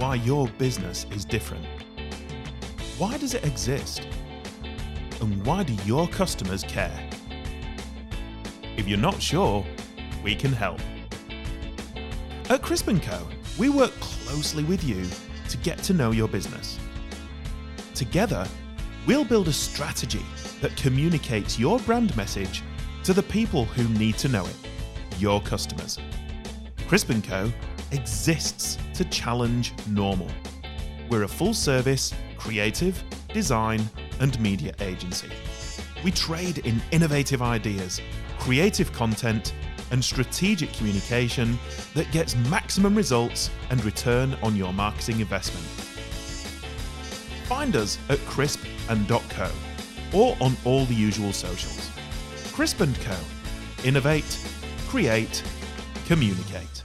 why your business is different. Why does it exist? And why do your customers care? If you're not sure, we can help. At Crisp & Co, we work closely with you to get to know your business. Together, we'll build a strategy that communicates your brand message to the people who need to know it, your customers. Crisp & Co exists to challenge normal. We're a full-service, creative, design, and media agency. We trade in innovative ideas, creative content, and strategic communication that gets maximum results and return on your marketing investment. Find us at crisp and .co or on all the usual socials. Crisp & Co. Innovate, create, communicate.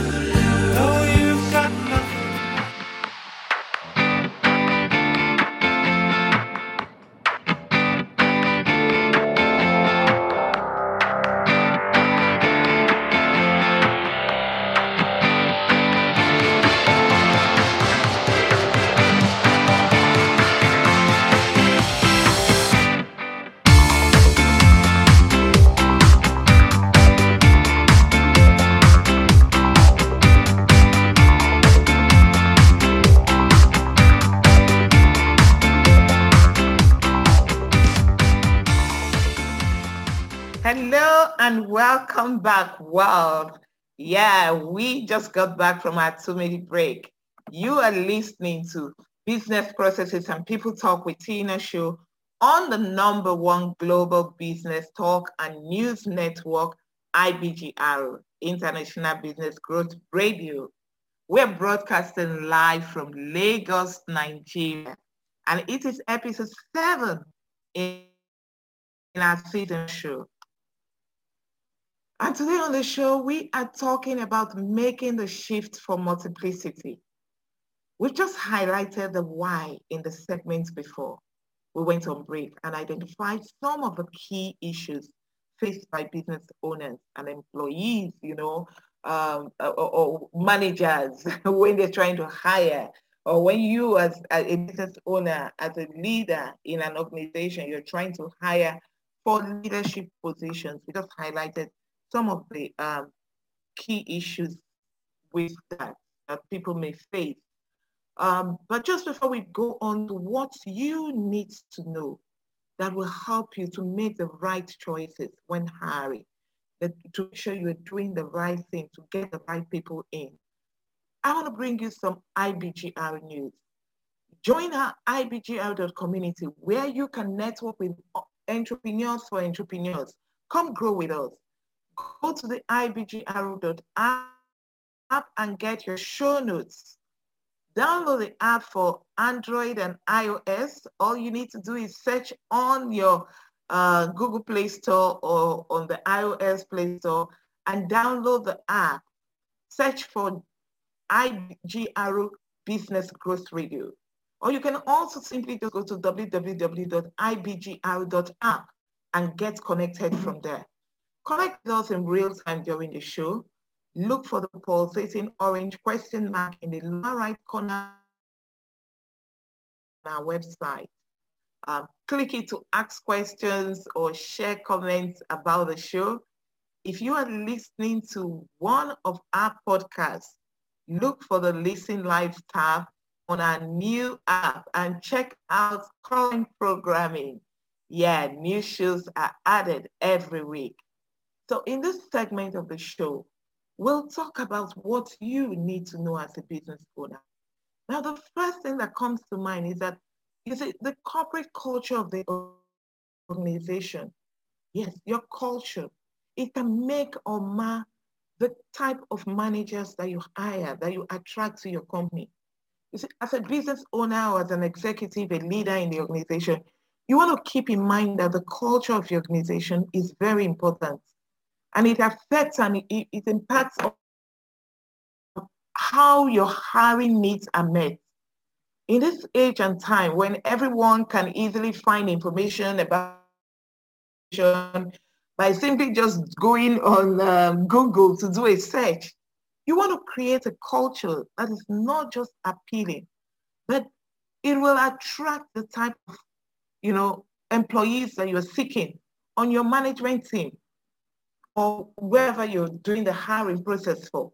Welcome back, world. Yeah, we just got back from our two-minute break. You are listening to Business Processes and People Talk with Teena Show on the number one global business talk and news network, IBGR, International Business Growth Radio. We're broadcasting live from Lagos, Nigeria, and it is episode seven in in our season show. And today on the show, we are talking about making the shift for multiplicity. We've just highlighted the why in the segments before. We went on break and identified some of the key issues faced by business owners and employees, you know, um, or, or managers when they're trying to hire, or when you as a business owner, as a leader in an organization, you're trying to hire for leadership positions. We just highlighted some of the um, key issues with that that people may face. Um, but just before we go on to what you need to know that will help you to make the right choices when hiring, that to make sure you're doing the right thing to get the right people in. I want to bring you some IBGR news. Join our IBGR.community where you can network with entrepreneurs for entrepreneurs. Come grow with us go to the ibgr.app and get your show notes. Download the app for Android and iOS. All you need to do is search on your uh, Google Play Store or on the iOS Play Store and download the app. Search for IBGR Business Growth Radio. Or you can also simply just go to www.ibgr.app and get connected from there. Connect with us in real time during the show. Look for the pulsating orange question mark in the lower right corner on our website. Um, click it to ask questions or share comments about the show. If you are listening to one of our podcasts, look for the Listen Live tab on our new app and check out current programming. Yeah, new shows are added every week. So in this segment of the show, we'll talk about what you need to know as a business owner. Now, the first thing that comes to mind is that you see the corporate culture of the organization. Yes, your culture. It can make or mar the type of managers that you hire, that you attract to your company. You see, as a business owner or as an executive, a leader in the organization, you want to keep in mind that the culture of your organization is very important. And it affects and it, it impacts how your hiring needs are met. In this age and time when everyone can easily find information about by simply just going on um, Google to do a search, you want to create a culture that is not just appealing, but it will attract the type of, you know, employees that you're seeking on your management team or wherever you're doing the hiring process for.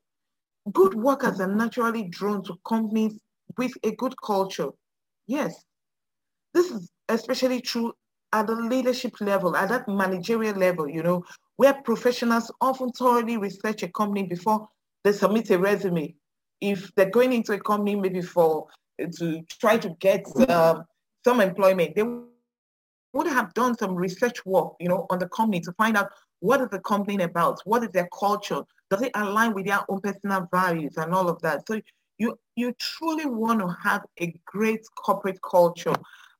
Good workers are naturally drawn to companies with a good culture. Yes, this is especially true at the leadership level, at that managerial level, you know, where professionals often thoroughly research a company before they submit a resume. If they're going into a company maybe for to try to get um, some employment, they would have done some research work, you know, on the company to find out what is the company about, what is their culture, does it align with their own personal values and all of that. So you you truly want to have a great corporate culture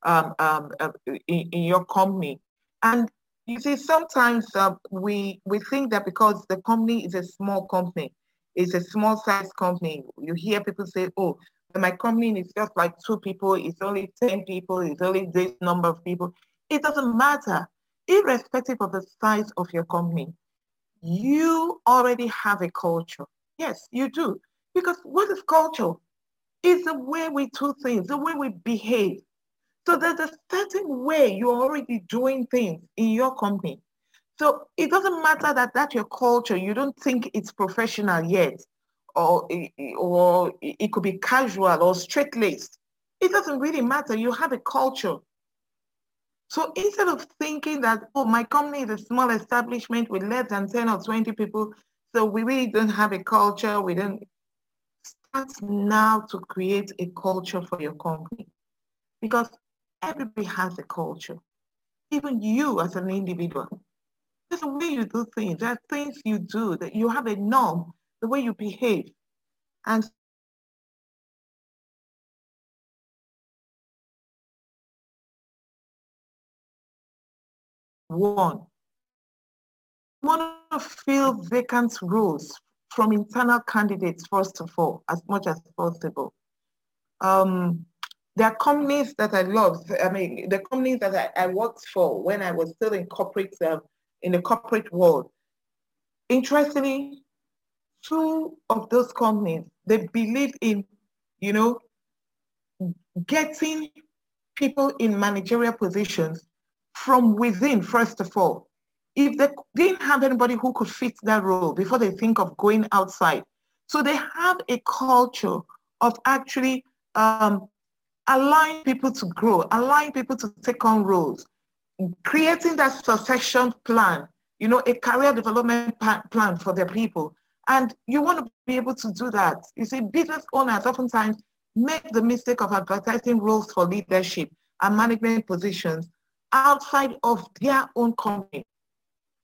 um, um, uh, in, in, your company, and you see sometimes uh, we we think that because the company is a small company, it's a small size company. You hear people say, "Oh, my company is just like two people. It's only ten people. It's only this number of people." It doesn't matter, irrespective of the size of your company. You already have a culture. Yes, you do. Because what is culture? It's the way we do things, the way we behave. So there's a certain way you're already doing things in your company. So it doesn't matter that that's your culture. You don't think it's professional yet, or, or it could be casual or straight-laced. It doesn't really matter. You have a culture. So instead of thinking that, oh, my company is a small establishment with less than 10 or 20 people, so we really don't have a culture, we don't start now to create a culture for your company. Because everybody has a culture. Even you as an individual. There's a way you do things. There are things you do that you have a norm, the way you behave. And one. want to fill vacant roles from internal candidates, first of all, as much as possible. Um, there are companies that I love. I mean, the companies that I, I worked for when I was still in corporate, uh, in the corporate world. Interestingly, two of those companies, they believe in, you know, getting people in managerial positions from within, first of all. If they didn't have anybody who could fit that role before they think of going outside. So they have a culture of actually um, allowing people to grow, allowing people to take on roles, creating that succession plan, you know, a career development plan for their people. And you want to be able to do that. You see, business owners oftentimes make the mistake of advertising roles for leadership and management positions outside of their own company.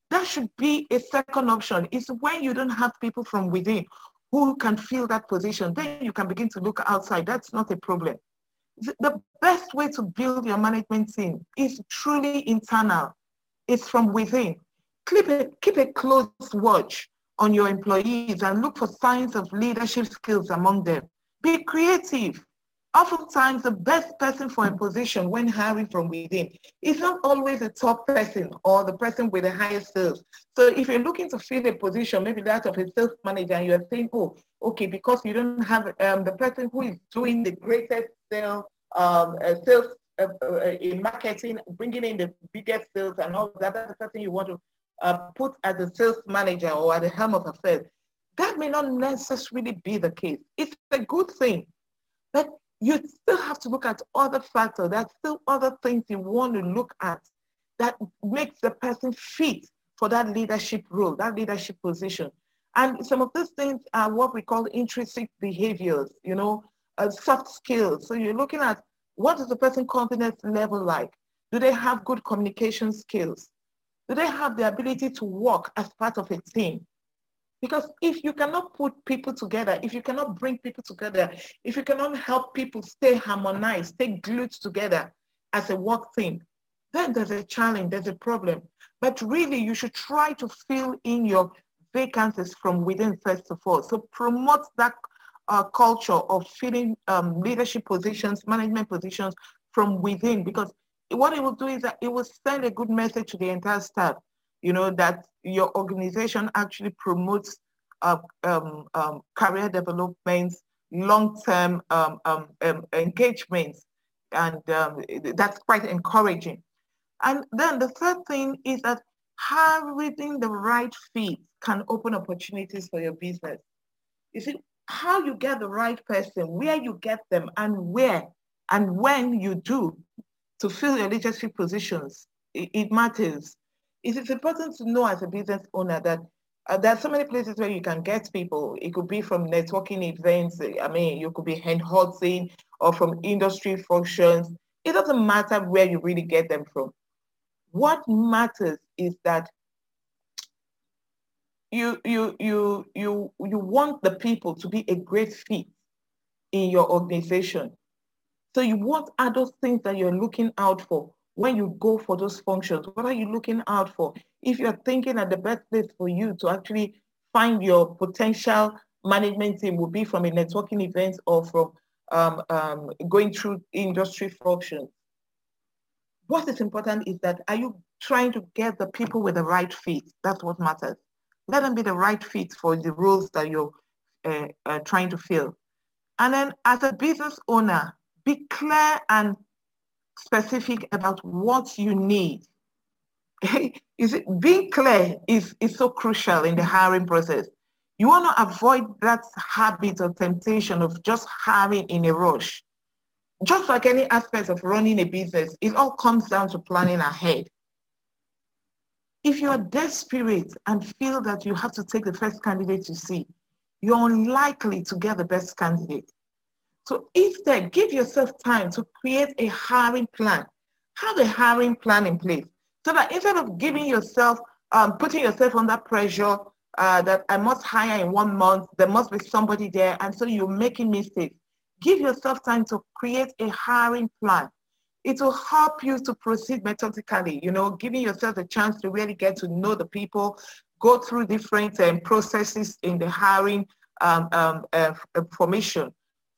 That should be a second option. It's when you don't have people from within who can fill that position. Then you can begin to look outside. That's not a problem. The best way to build your management team is truly internal. It's from within. Keep a, keep a close watch on your employees and look for signs of leadership skills among them. Be creative. Oftentimes, the best person for a position when hiring from within is not always the top person or the person with the highest sales. So if you're looking to fill a position, maybe that of a sales manager, and you're saying, oh, okay, because you don't have um, the person who is doing the greatest sale, um, uh, sales uh, uh, in marketing, bringing in the biggest sales and all that, that's the person you want to uh, put as a sales manager or at the helm of affairs. That may not necessarily be the case. It's a good thing. But you still have to look at other factors. There's still other things you want to look at that makes the person fit for that leadership role, that leadership position. And some of these things are what we call intrinsic behaviors, you know, uh, soft skills. So you're looking at what is the person confidence level like? Do they have good communication skills? Do they have the ability to work as part of a team? Because if you cannot put people together, if you cannot bring people together, if you cannot help people stay harmonized, stay glued together as a work team, then there's a challenge, there's a problem. But really, you should try to fill in your vacancies from within first of all. So promote that uh, culture of filling um, leadership positions, management positions from within, because what it will do is that it will send a good message to the entire staff, you know, that your organization actually promotes uh, um, um, career development, long-term um, um, um, engagements, and that's quite encouraging. And then the third thing is that having the right fit can open opportunities for your business. You see, how you get the right person, where you get them, and where and when you do to fill your leadership positions, it, it matters. It is important to know as a business owner that uh, there are so many places where you can get people. It could be from networking events. I mean, you could be hand holding or from industry functions. It doesn't matter where you really get them from. What matters is that you you you you you want the people to be a great fit in your organization. So you want those things that you're looking out for when you go for those functions? What are you looking out for? If you're thinking that the best place for you to actually find your potential management team will be from a networking event or from um, um, going through industry functions. What is important is that are you trying to get the people with the right fit? That's what matters. Let them be the right fit for the roles that you're uh, uh, trying to fill. And then as a business owner, be clear and specific about what you need. is it, being clear is, is so crucial in the hiring process. You want to avoid that habit or temptation of just hiring in a rush. Just like any aspect of running a business, it all comes down to planning ahead. If you're desperate and feel that you have to take the first candidate you see, you're unlikely to get the best candidate. So instead, give yourself time to create a hiring plan. Have a hiring plan in place so that instead of giving yourself, um, putting yourself under pressure uh, that I must hire in one month, there must be somebody there, and so you're making mistakes. Give yourself time to create a hiring plan it will help you to proceed methodically, you know, giving yourself a chance to really get to know the people, go through different um, processes in the hiring um, um, uh, formation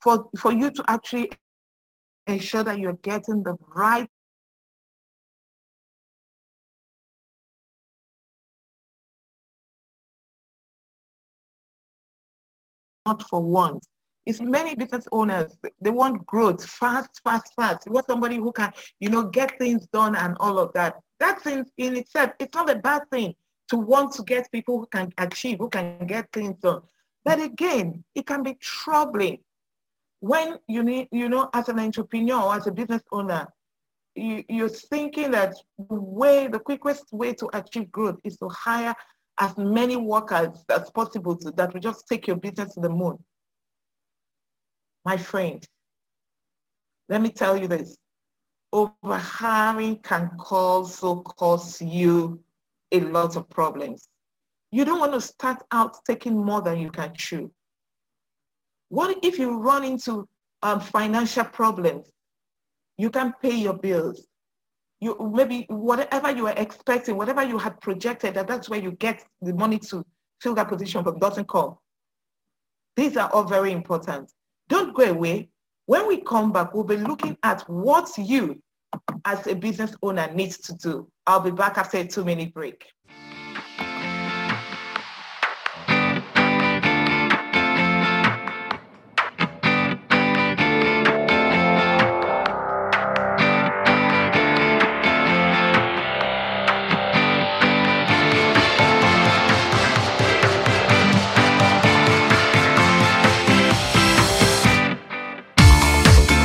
for, for you to actually ensure that you're getting the right not for once it's many business owners, they want growth fast, fast, fast. You want somebody who can, you know, get things done and all of that. That thing in itself, it's not a bad thing to want to get people who can achieve, who can get things done. But again, it can be troubling when you need, you know, as an entrepreneur or as a business owner, you, you're thinking that the way, the quickest way to achieve growth is to hire as many workers as possible to, that will just take your business to the moon. My friend, let me tell you this. Overhiring can also cause you a lot of problems. You don't want to start out taking more than you can chew. What if you run into um, financial problems? You can pay your bills. You maybe whatever you were expecting, whatever you had projected, that that's where you get the money to fill that position but doesn't come. These are all very important. Don't go away. When we come back, we'll be looking at what you as a business owner needs to do. I'll be back after a two minute break.